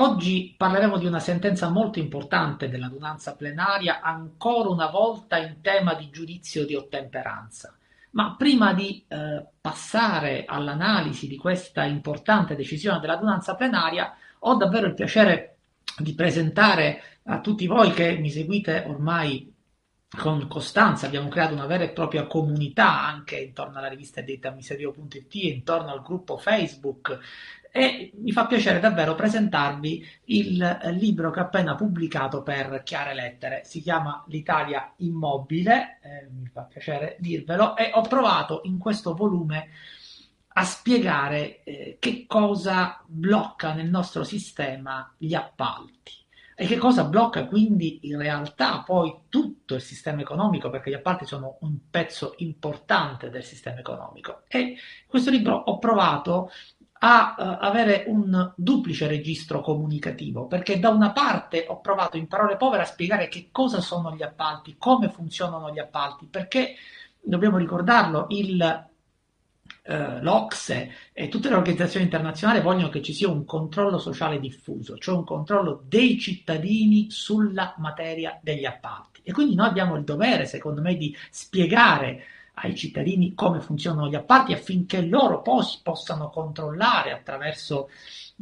oggi parleremo di una sentenza molto importante dell'adunanza plenaria, ancora una volta in tema di giudizio di ottemperanza. Ma prima di eh, passare all'analisi di questa importante decisione dell'adunanza plenaria, ho davvero il piacere di presentare a tutti voi che mi seguite ormai con costanza, abbiamo creato una vera e propria comunità anche intorno alla rivista editamiserio.it, intorno al gruppo Facebook e mi fa piacere davvero presentarvi il libro che ho appena pubblicato per Chiare Lettere. Si chiama L'Italia Immobile, eh, mi fa piacere dirvelo, e ho provato in questo volume a spiegare eh, che cosa blocca nel nostro sistema gli appalti e che cosa blocca quindi in realtà poi tutto il sistema economico, perché gli appalti sono un pezzo importante del sistema economico. E in questo libro ho provato a uh, avere un duplice registro comunicativo, perché da una parte ho provato in parole povere a spiegare che cosa sono gli appalti, come funzionano gli appalti, perché dobbiamo ricordarlo, il Uh, l'Ocse e tutte le organizzazioni internazionali vogliono che ci sia un controllo sociale diffuso, cioè un controllo dei cittadini sulla materia degli appalti. E quindi noi abbiamo il dovere, secondo me, di spiegare ai cittadini come funzionano gli appalti affinché loro poi possano controllare attraverso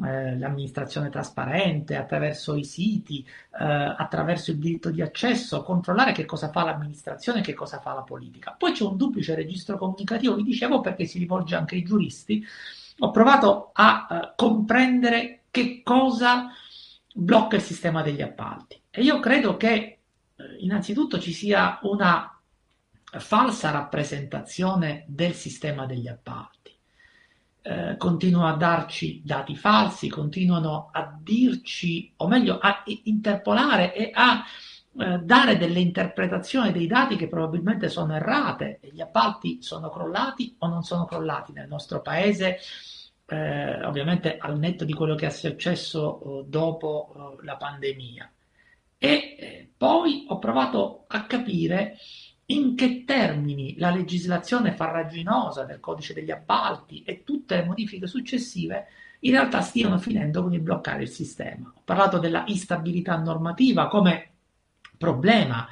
eh, l'amministrazione trasparente, attraverso i siti, eh, attraverso il diritto di accesso, controllare che cosa fa l'amministrazione e che cosa fa la politica. Poi c'è un duplice registro comunicativo, vi dicevo perché si rivolge anche ai giuristi. Ho provato a eh, comprendere che cosa blocca il sistema degli appalti e io credo che eh, innanzitutto ci sia una falsa rappresentazione del sistema degli appalti. Eh, continuano a darci dati falsi, continuano a dirci, o meglio, a interpolare e a eh, dare delle interpretazioni dei dati che probabilmente sono errate. Gli appalti sono crollati o non sono crollati nel nostro paese. Eh, ovviamente al netto di quello che è successo eh, dopo eh, la pandemia. E poi ho provato a capire in che termini la legislazione farraginosa del codice degli appalti e tutte le modifiche successive in realtà stiano finendo con il bloccare il sistema. Ho parlato della instabilità normativa come problema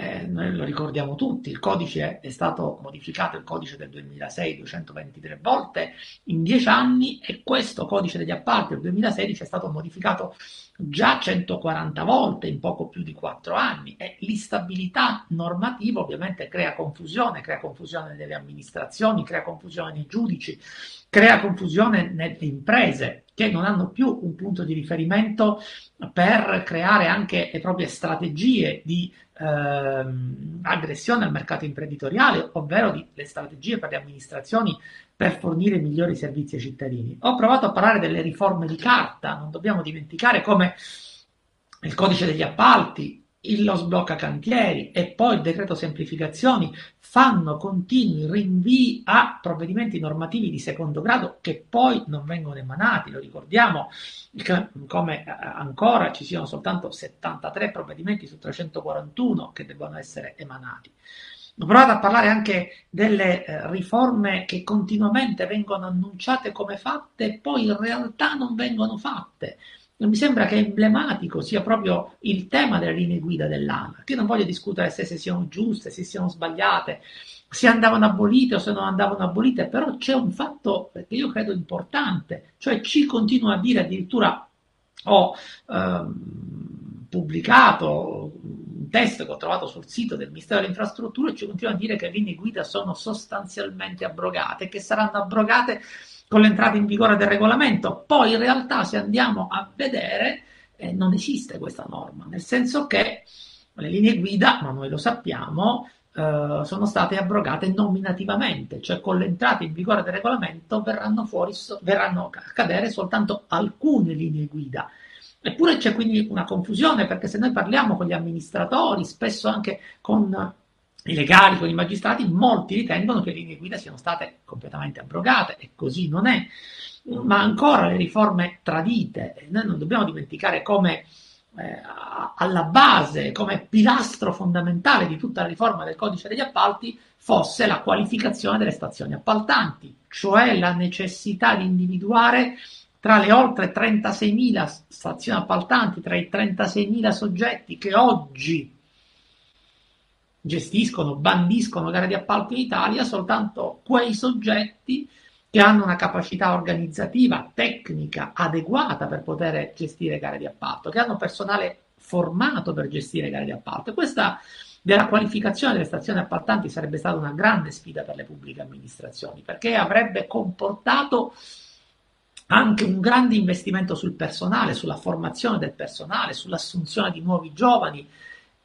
eh, noi lo ricordiamo tutti, il codice è stato modificato, il codice del 2006 223 volte in dieci anni e questo codice degli appalti del 2016 è stato modificato già 140 volte in poco più di quattro anni. E l'instabilità normativa ovviamente crea confusione, crea confusione nelle amministrazioni, crea confusione nei giudici, crea confusione nelle imprese che non hanno più un punto di riferimento per creare anche le proprie strategie di ehm, aggressione al mercato imprenditoriale, ovvero di, le strategie per le amministrazioni per fornire migliori servizi ai cittadini. Ho provato a parlare delle riforme di carta, non dobbiamo dimenticare come il codice degli appalti, lo sblocca cantieri e poi il decreto semplificazioni fanno continui rinvii a provvedimenti normativi di secondo grado che poi non vengono emanati. Lo ricordiamo come eh, ancora ci siano soltanto 73 provvedimenti su 341 che devono essere emanati. Ho provato a parlare anche delle eh, riforme che continuamente vengono annunciate come fatte e poi in realtà non vengono fatte. Mi sembra che emblematico sia proprio il tema delle linee guida dell'ANA, che non voglio discutere se, se siano giuste, se siano sbagliate, se andavano abolite o se non andavano abolite, però c'è un fatto che io credo importante, cioè ci continua a dire addirittura ho ehm, pubblicato testo che ho trovato sul sito del Ministero delle Infrastrutture ci continua a dire che le linee guida sono sostanzialmente abrogate, che saranno abrogate con l'entrata in vigore del regolamento. Poi in realtà se andiamo a vedere eh, non esiste questa norma, nel senso che le linee guida, ma noi lo sappiamo, eh, sono state abrogate nominativamente, cioè con l'entrata in vigore del regolamento verranno, fuori, verranno a cadere soltanto alcune linee guida. Eppure c'è quindi una confusione perché se noi parliamo con gli amministratori, spesso anche con i legali, con i magistrati, molti ritengono che le linee guida siano state completamente abrogate e così non è. Ma ancora le riforme tradite, noi non dobbiamo dimenticare come eh, alla base, come pilastro fondamentale di tutta la riforma del codice degli appalti fosse la qualificazione delle stazioni appaltanti, cioè la necessità di individuare tra le oltre 36.000 stazioni appaltanti, tra i 36.000 soggetti che oggi gestiscono, bandiscono gare di appalto in Italia, soltanto quei soggetti che hanno una capacità organizzativa, tecnica adeguata per poter gestire gare di appalto, che hanno personale formato per gestire gare di appalto. Questa della qualificazione delle stazioni appaltanti sarebbe stata una grande sfida per le pubbliche amministrazioni, perché avrebbe comportato anche un grande investimento sul personale, sulla formazione del personale, sull'assunzione di nuovi giovani.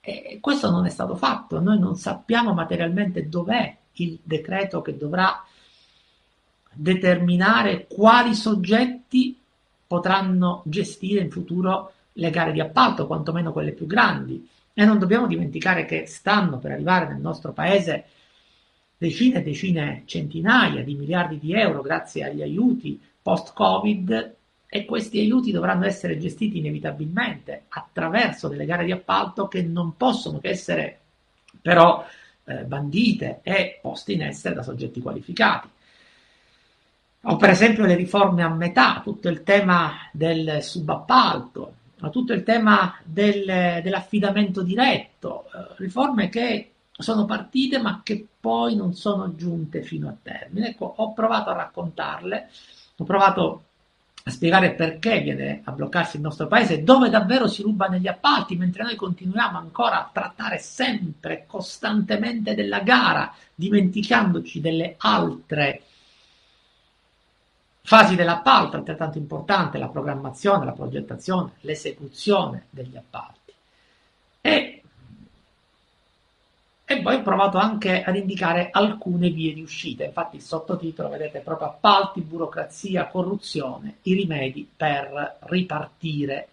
E questo non è stato fatto. Noi non sappiamo materialmente dov'è il decreto che dovrà determinare quali soggetti potranno gestire in futuro le gare di appalto, quantomeno quelle più grandi. E non dobbiamo dimenticare che stanno per arrivare nel nostro paese decine e decine, centinaia di miliardi di euro grazie agli aiuti post-Covid e questi aiuti dovranno essere gestiti inevitabilmente attraverso delle gare di appalto che non possono che essere però eh, bandite e poste in essere da soggetti qualificati. O per esempio le riforme a metà, tutto il tema del subappalto, tutto il tema del, dell'affidamento diretto, eh, riforme che sono partite ma che poi non sono giunte fino a termine. Ecco, ho provato a raccontarle ho provato a spiegare perché viene a bloccarsi il nostro paese, dove davvero si ruba negli appalti, mentre noi continuiamo ancora a trattare sempre, costantemente della gara, dimenticandoci delle altre fasi dell'appalto, altrettanto importante, la programmazione, la progettazione, l'esecuzione degli appalti. E e poi ho provato anche ad indicare alcune vie di uscita. Infatti il sottotitolo, vedete, proprio appalti, burocrazia, corruzione, i rimedi per ripartire.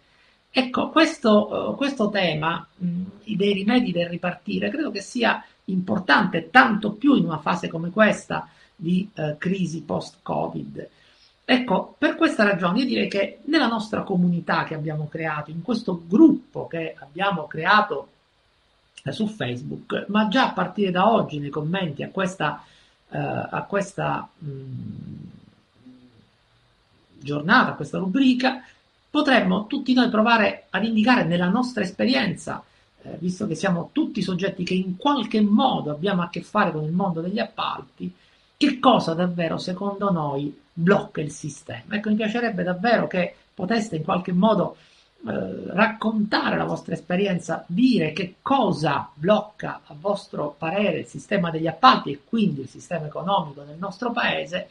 Ecco, questo, uh, questo tema dei rimedi del ripartire credo che sia importante, tanto più in una fase come questa di uh, crisi post-Covid. Ecco, per questa ragione io direi che nella nostra comunità che abbiamo creato, in questo gruppo che abbiamo creato su Facebook, ma già a partire da oggi nei commenti a questa, eh, a questa mh, mm, giornata, a questa rubrica, potremmo tutti noi provare ad indicare nella nostra esperienza, eh, visto che siamo tutti soggetti che in qualche modo abbiamo a che fare con il mondo degli appalti, che cosa davvero secondo noi blocca il sistema. Ecco, mi piacerebbe davvero che poteste in qualche modo eh, raccontare la vostra esperienza, dire che cosa blocca a vostro parere il sistema degli appalti e quindi il sistema economico del nostro paese,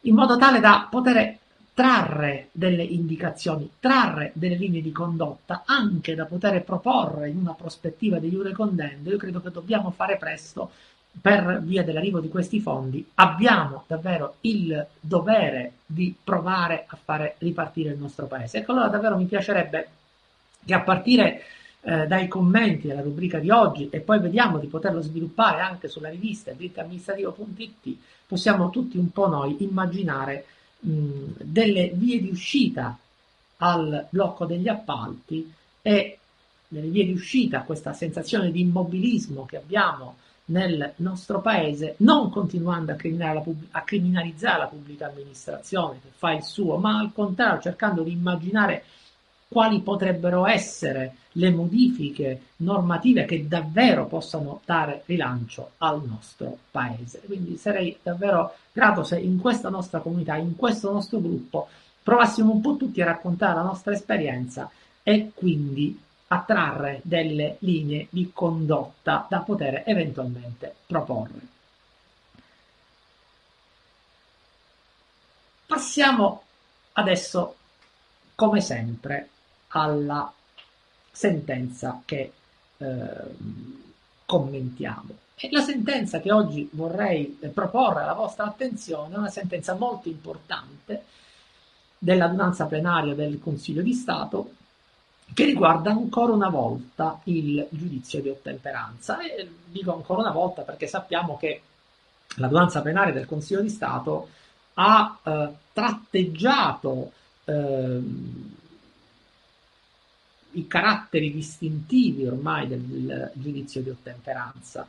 in modo tale da poter trarre delle indicazioni, trarre delle linee di condotta, anche da poter proporre in una prospettiva di Iure Condendo, io credo che dobbiamo fare presto per via dell'arrivo di questi fondi abbiamo davvero il dovere di provare a fare ripartire il nostro paese. Ecco, allora davvero mi piacerebbe che a partire eh, dai commenti della rubrica di oggi e poi vediamo di poterlo sviluppare anche sulla rivista drittoamministrativo.it possiamo tutti un po' noi immaginare mh, delle vie di uscita al blocco degli appalti e delle vie di uscita a questa sensazione di immobilismo che abbiamo nel nostro paese, non continuando a, a criminalizzare la pubblica amministrazione che fa il suo, ma al contrario cercando di immaginare quali potrebbero essere le modifiche normative che davvero possano dare rilancio al nostro paese. Quindi sarei davvero grato se in questa nostra comunità, in questo nostro gruppo, provassimo un po' tutti a raccontare la nostra esperienza e quindi a trarre delle linee di condotta da poter eventualmente proporre. Passiamo adesso, come sempre, alla sentenza che eh, commentiamo. E la sentenza che oggi vorrei proporre alla vostra attenzione è una sentenza molto importante dell'adunanza plenaria del Consiglio di Stato che riguarda ancora una volta il giudizio di ottemperanza. E dico ancora una volta perché sappiamo che l'adunanza plenaria del Consiglio di Stato ha eh, tratteggiato eh, i caratteri distintivi ormai del, del giudizio di ottemperanza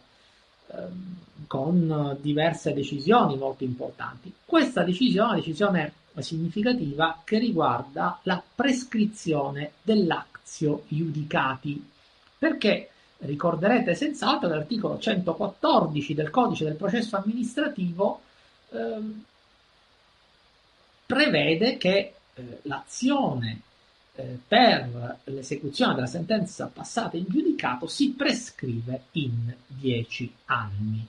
ehm, con diverse decisioni molto importanti. Questa decisione è una decisione significativa che riguarda la prescrizione dell'actio iudicati, perché ricorderete senz'altro l'articolo 114 del codice del processo amministrativo eh, prevede che eh, l'azione eh, per l'esecuzione della sentenza passata in giudicato si prescrive in 10 anni.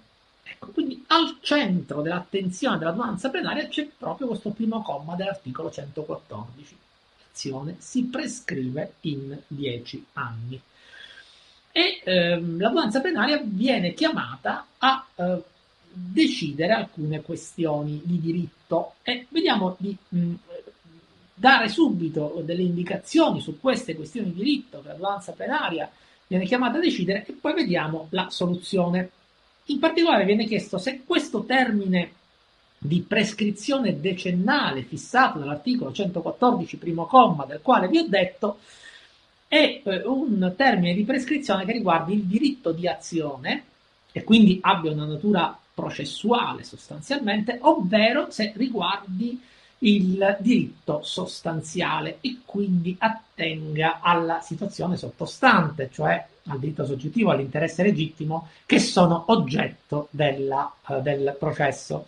Ecco, quindi al centro dell'attenzione dell'adunanza plenaria c'è proprio questo primo comma dell'articolo 114. L'azione si prescrive in 10 anni. E ehm, l'adunanza plenaria viene chiamata a eh, decidere alcune questioni di diritto e vediamo di mh, dare subito delle indicazioni su queste questioni di diritto che l'adunanza plenaria viene chiamata a decidere e poi vediamo la soluzione. In particolare viene chiesto se questo termine di prescrizione decennale fissato dall'articolo 114 primo comma del quale vi ho detto è eh, un termine di prescrizione che riguarda il diritto di azione e quindi abbia una natura processuale sostanzialmente, ovvero se riguardi il diritto sostanziale e quindi attenga alla situazione sottostante, cioè al diritto soggettivo, all'interesse legittimo, che sono oggetto della, uh, del processo.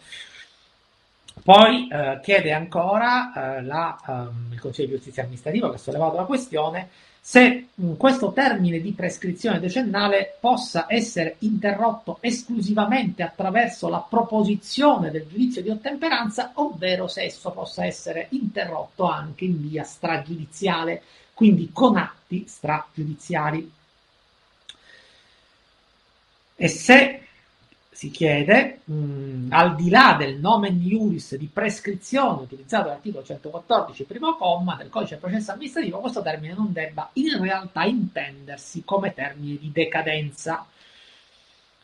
Poi uh, chiede ancora uh, la, um, il Consiglio di giustizia amministrativa che ha sollevato la questione se mm, questo termine di prescrizione decennale possa essere interrotto esclusivamente attraverso la proposizione del giudizio di ottemperanza, ovvero se esso possa essere interrotto anche in via stragiudiziale, quindi con atti stragiudiziali. E se si chiede, mh, mm, al di là del nomen iuris di prescrizione utilizzato dall'articolo 114, primo comma del codice del processo amministrativo, questo termine non debba in realtà intendersi come termine di decadenza.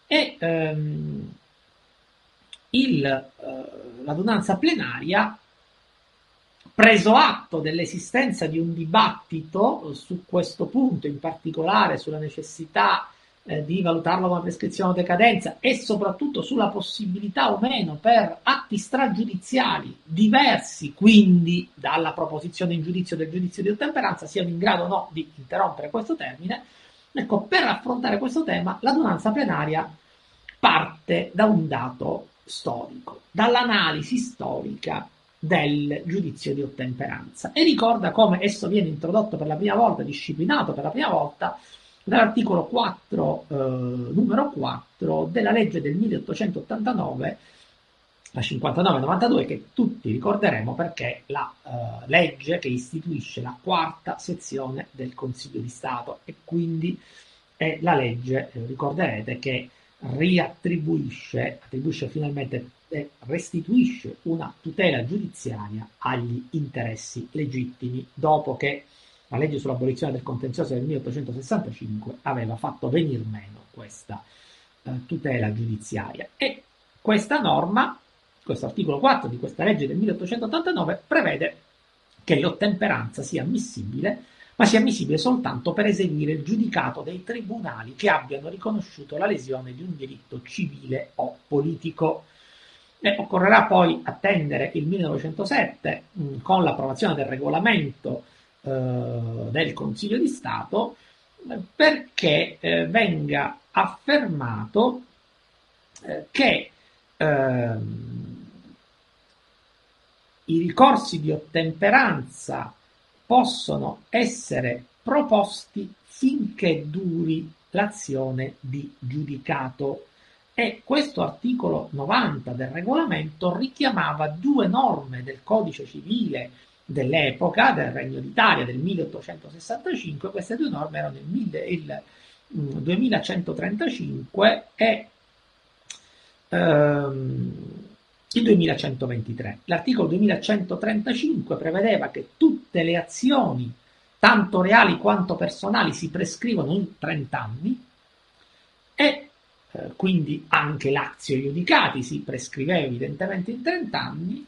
E ehm, il, eh, l'adunanza plenaria, preso atto dell'esistenza di un dibattito su questo punto, in particolare sulla necessità eh, di valutarlo come prescrizione o decadenza e soprattutto sulla possibilità o meno per atti stragiudiziali diversi quindi dalla proposizione in giudizio del giudizio di ottemperanza siano in grado o no di interrompere questo termine, ecco, per affrontare questo tema l'adunanza plenaria parte da un dato storico, dall'analisi storica del giudizio di ottemperanza. E ricorda come esso viene introdotto per la prima volta, disciplinato per la prima volta dall'articolo 4, eh, numero 4 della legge del 1889, la 5992, che tutti ricorderemo perché è la eh, legge che istituisce la quarta sezione del Consiglio di Stato. E quindi è la legge, eh, ricorderete, che riattribuisce, attribuisce finalmente e restituisce una tutela giudiziaria agli interessi legittimi dopo che la legge sull'abolizione del contenzioso del 1865 aveva fatto venir meno questa eh, tutela giudiziaria e questa norma, questo articolo 4 di questa legge del 1889 prevede che l'ottemperanza sia ammissibile, ma sia ammissibile soltanto per eseguire il giudicato dei tribunali che abbiano riconosciuto la lesione di un diritto civile o politico. E occorrerà poi attendere il 1907 mh, con l'approvazione del regolamento del Consiglio di Stato perché eh, venga affermato eh, che ehm, i ricorsi di ottemperanza possono essere proposti finché duri l'azione di giudicato. E questo articolo 90 del regolamento richiamava due norme del codice civile dell'epoca, del Regno d'Italia del 1865, queste due norme erano il, il 2135 mm, e ehm, il 2123. L'articolo 2135 prevedeva che tutte le azioni, tanto reali quanto personali, si prescrivono in 30 anni e eh, quindi anche l'azio giudicati si prescriveva evidentemente in 30 anni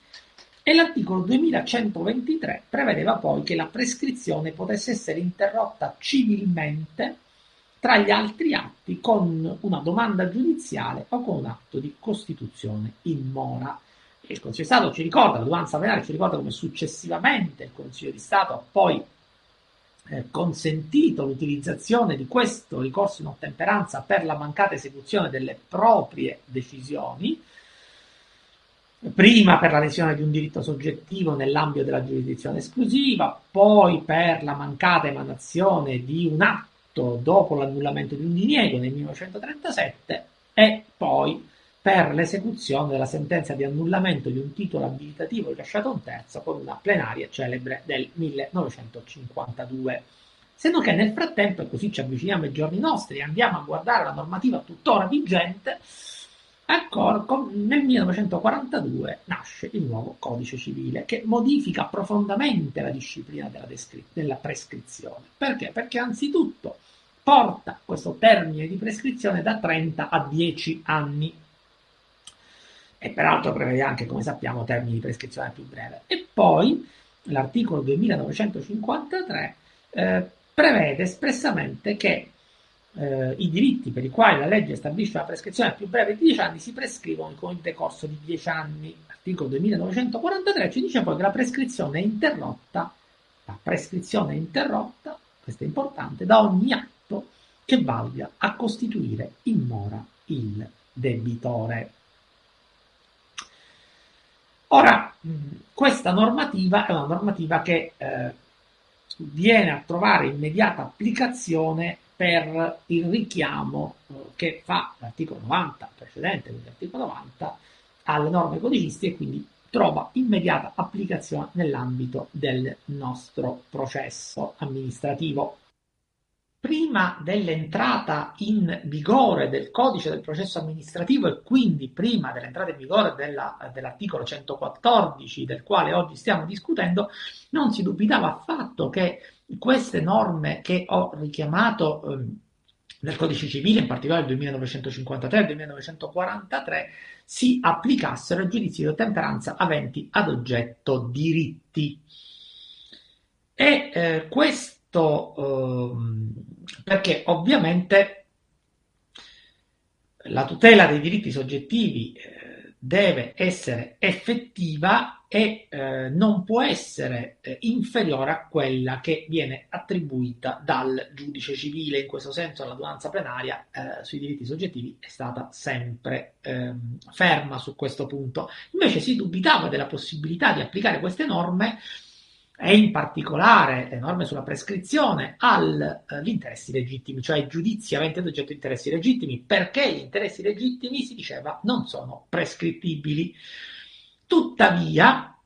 e l'articolo 2123 prevedeva poi che la prescrizione potesse essere interrotta civilmente tra gli altri atti con una domanda giudiziale o con un atto di costituzione in mora. il Consiglio di Stato ci ricorda, l'adunanza plenaria ci ricorda come successivamente il Consiglio di Stato ha poi eh, consentito l'utilizzazione di questo ricorso in ottemperanza per la mancata esecuzione delle proprie decisioni, prima per la lesione di un diritto soggettivo nell'ambito della giurisdizione esclusiva, poi per la mancata emanazione di un atto dopo l'annullamento di un diniego nel 1937 e poi per l'esecuzione della sentenza di annullamento di un titolo abilitativo rilasciato a un terzo con una plenaria celebre del 1952. Se non che nel frattempo, e così ci avviciniamo ai giorni nostri andiamo a guardare la normativa tuttora vigente, ancora nel 1942 nasce il nuovo codice civile che modifica profondamente la disciplina della, descri- della prescrizione. Perché? Perché anzitutto porta questo termine di prescrizione da 30 a 10 anni e peraltro prevede anche, come sappiamo, termini di prescrizione più breve. E poi l'articolo 2953 eh, prevede espressamente che eh, i diritti per i quali la legge stabilisce una prescrizione più breve di 10 anni si prescrivono con il decorso di 10 anni. L'articolo 2943 ci dice poi che la prescrizione è interrotta, la prescrizione è interrotta, questo è importante, da ogni atto che valga a costituire in mora il debitore. Ora, questa normativa è una normativa che eh, viene a trovare immediata applicazione per il richiamo eh, che fa l'articolo 90 precedente, quindi l'articolo 90, alle norme codicistiche e quindi trova immediata applicazione nell'ambito del nostro processo amministrativo prima dell'entrata in vigore del codice del processo amministrativo e quindi prima dell'entrata in vigore della, dell'articolo 114 del quale oggi stiamo discutendo, non si dubitava affatto che queste norme che ho richiamato eh, codice civile, in particolare il 2953 e il 2943, si applicassero ai giudizi di ottemperanza aventi ad oggetto diritti. E eh, questo questo ehm, perché ovviamente la tutela dei diritti soggettivi eh, deve essere effettiva e eh, non può essere eh, inferiore a quella che viene attribuita dal giudice civile. In questo senso l'adunanza plenaria eh, sui diritti soggettivi è stata sempre ehm, ferma su questo punto. Invece si dubitava della possibilità di applicare queste norme e in particolare le norme sulla prescrizione agli eh, interessi legittimi, cioè giudizi aventi ad oggetto interessi legittimi, perché gli interessi legittimi, si diceva, non sono prescrittibili. Tuttavia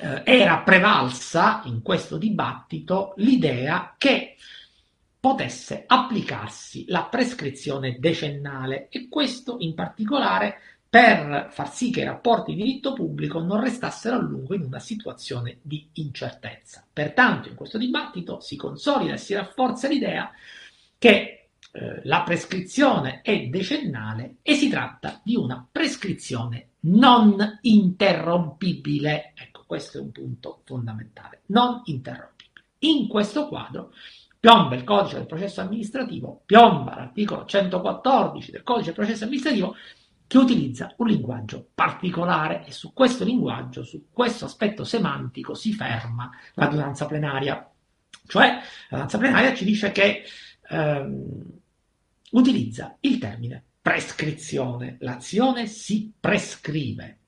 eh, era prevalsa in questo dibattito l'idea che potesse applicarsi la prescrizione decennale e questo in particolare per far sì che i rapporti di diritto pubblico non restassero a lungo in una situazione di incertezza. Pertanto in questo dibattito si consolida e si rafforza l'idea che eh, la prescrizione è decennale e si tratta di una prescrizione non interrompibile. Ecco, questo è un punto fondamentale, non interrompibile. In questo quadro piomba il codice del processo amministrativo, piomba l'articolo 114 del codice del processo amministrativo che utilizza un linguaggio particolare e su questo linguaggio, su questo aspetto semantico si ferma l'adunanza plenaria. Cioè, l'adunanza plenaria ci dice che ehm, utilizza il termine prescrizione, l'azione si prescrive.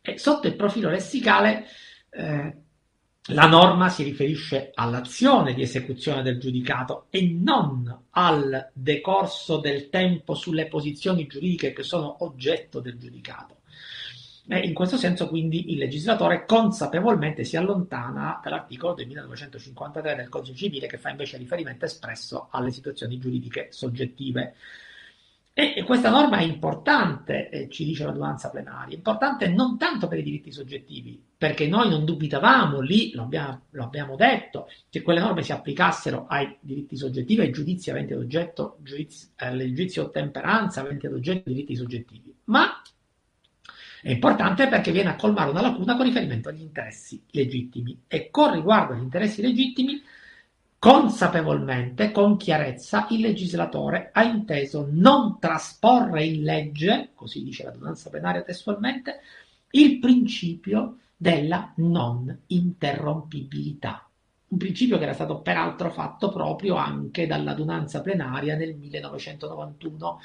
E sotto il profilo lessicale eh, la norma si riferisce all'azione di esecuzione del giudicato e non al decorso del tempo sulle posizioni giuridiche che sono oggetto del giudicato. E in questo senso quindi il legislatore consapevolmente si allontana dall'articolo del 1953 del Codice civile che fa invece riferimento espresso alle situazioni giuridiche soggettive. E questa norma è importante, eh, ci dice l'adunanza plenaria, importante non tanto per i diritti soggettivi, perché noi non dubitavamo lì, lo abbiamo, lo abbiamo detto, che quelle norme si applicassero ai diritti soggettivi, ai giudizi aventi ad oggetto, giudizi, o temperanza aventi ad oggetto diritti soggettivi, ma è importante perché viene a colmare una lacuna con riferimento agli interessi legittimi. E con riguardo agli interessi legittimi Consapevolmente, con chiarezza, il legislatore ha inteso non trasporre in legge, così dice la donanza plenaria testualmente, il principio della non interrompibilità. Un principio che era stato peraltro fatto proprio anche dall'adunanza plenaria nel 1991.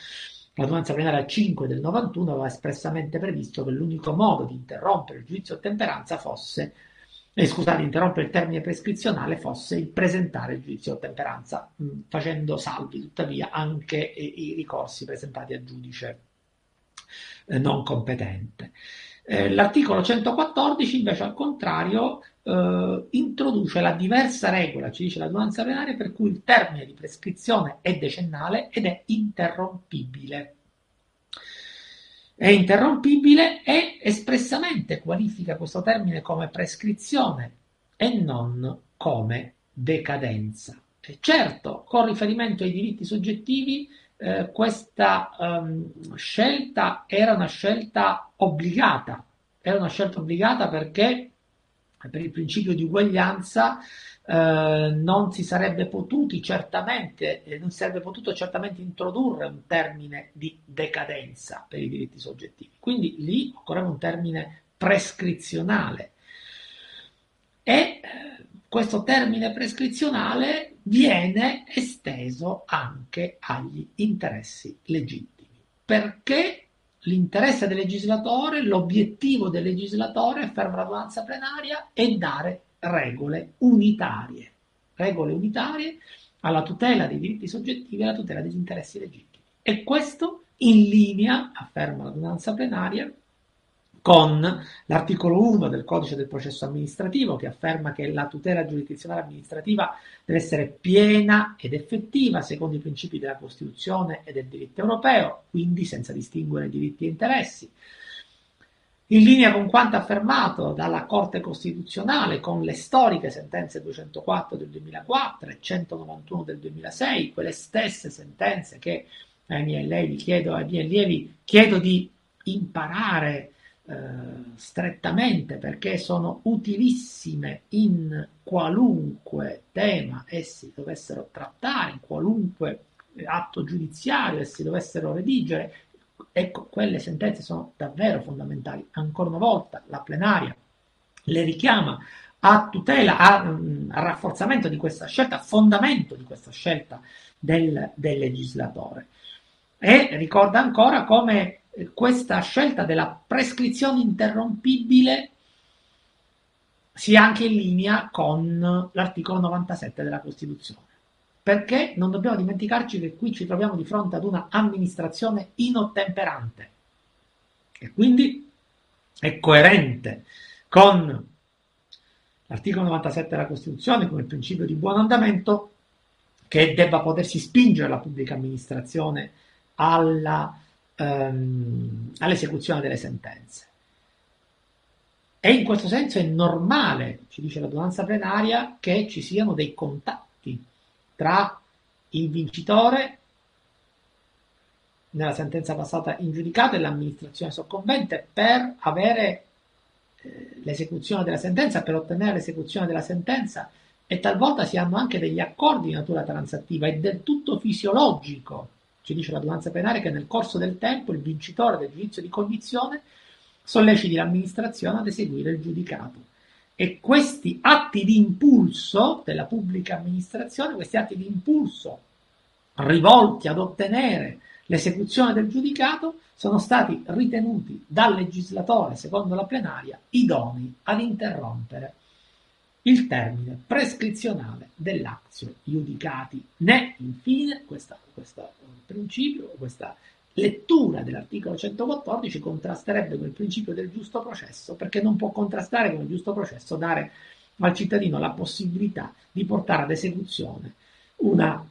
L'adunanza plenaria 5 del 91 aveva espressamente previsto che l'unico modo di interrompere il giudizio a temperanza fosse eh, scusate, interrompere il termine prescrizionale fosse il presentare il giudizio a temperanza, mh, facendo salvi tuttavia anche eh, i ricorsi presentati al giudice eh, non competente. Eh, l'articolo 114 invece al contrario eh, introduce la diversa regola, ci dice l'adunanza plenaria, per cui il termine di prescrizione è decennale ed è interrompibile. È interrompibile e espressamente qualifica questo termine come prescrizione e non come decadenza. E certo, con riferimento ai diritti soggettivi, eh, questa um, scelta era una scelta obbligata, era una scelta obbligata perché per il principio di uguaglianza eh, non si sarebbe potuti certamente, eh, non si sarebbe potuto certamente introdurre un termine di decadenza per i diritti soggettivi. Quindi lì occorreva un termine prescrizionale. E eh, questo termine prescrizionale viene esteso anche agli interessi legittimi. Perché l'interesse del legislatore, l'obiettivo del legislatore, afferma l'adunanza plenaria, è dare regole unitarie, regole unitarie alla tutela dei diritti soggettivi e alla tutela degli interessi legittimi. E questo in linea, afferma l'adunanza plenaria, con l'articolo 1 del codice del processo amministrativo che afferma che la tutela giurisdizionale amministrativa deve essere piena ed effettiva secondo i principi della Costituzione e del diritto europeo, quindi senza distinguere diritti e interessi. In linea con quanto affermato dalla Corte Costituzionale con le storiche sentenze 204 del 2004 e 191 del 2006, quelle stesse sentenze che ai miei allievi chiedo, ai miei allievi chiedo di imparare eh, strettamente perché sono utilissime in qualunque tema essi dovessero trattare, in qualunque atto giudiziario essi dovessero redigere. Ecco, quelle sentenze sono davvero fondamentali. Ancora una volta la plenaria le richiama a tutela, a, mm, a rafforzamento di questa scelta, a fondamento di questa scelta del, del legislatore. E ricorda ancora come questa scelta della prescrizione interrompibile sia anche in linea con l'articolo 97 della Costituzione. Perché non dobbiamo dimenticarci che qui ci troviamo di fronte ad una amministrazione inottemperante e quindi è coerente con l'articolo 97 della Costituzione, come principio di buon andamento, che debba potersi spingere la pubblica amministrazione alla ehm, all'esecuzione delle sentenze. E in questo senso è normale, ci dice l'adunanza plenaria, che ci siano dei contatti tra il vincitore nella sentenza passata in giudicato e l'amministrazione soccombente per avere eh, l'esecuzione della sentenza, per ottenere l'esecuzione della sentenza e talvolta si hanno anche degli accordi di natura transattiva, è del tutto fisiologico ci dice l'adunanza penale che nel corso del tempo il vincitore del giudizio di cognizione solleciti l'amministrazione ad eseguire il giudicato. E questi atti di impulso della pubblica amministrazione, questi atti di impulso rivolti ad ottenere l'esecuzione del giudicato, sono stati ritenuti dal legislatore, secondo la plenaria, idonei ad interrompere il termine prescrizionale dell'azio giudicati. Né, infine, questo principio, questa lettura dell'articolo 114 contrasterebbe con il principio del giusto processo, perché non può contrastare con il giusto processo dare al cittadino la possibilità di portare ad esecuzione una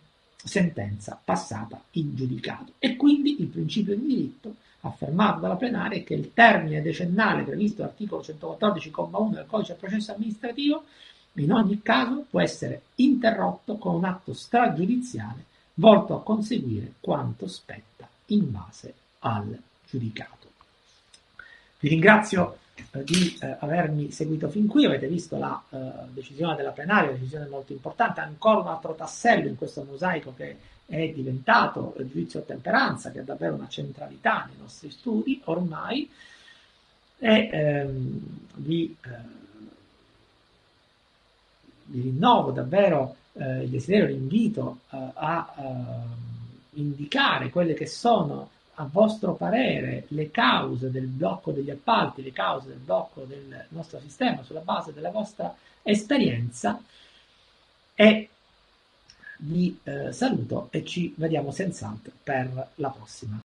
sentenza passata in giudicato. E quindi il principio di diritto affermato dalla plenaria è che il termine decennale previsto dall'articolo 114,1 del codice del processo amministrativo in ogni caso può essere interrotto con un atto stragiudiziale volto a conseguire quanto spetta in base al giudicato. Vi ringrazio eh, di eh, avermi seguito fin qui, avete visto la eh, decisione della plenaria, una decisione molto importante, ancora un altro tassello in questo mosaico che è diventato il giudizio a temperanza, che ha davvero una centralità nei nostri studi ormai. e ehm, vi, eh, vi, rinnovo davvero eh, il desiderio, l'invito eh, a eh, indicare quelle che sono a vostro parere le cause del blocco degli appalti, le cause del blocco del nostro sistema sulla base della vostra esperienza e vi eh, saluto e ci vediamo senz'altro per la prossima.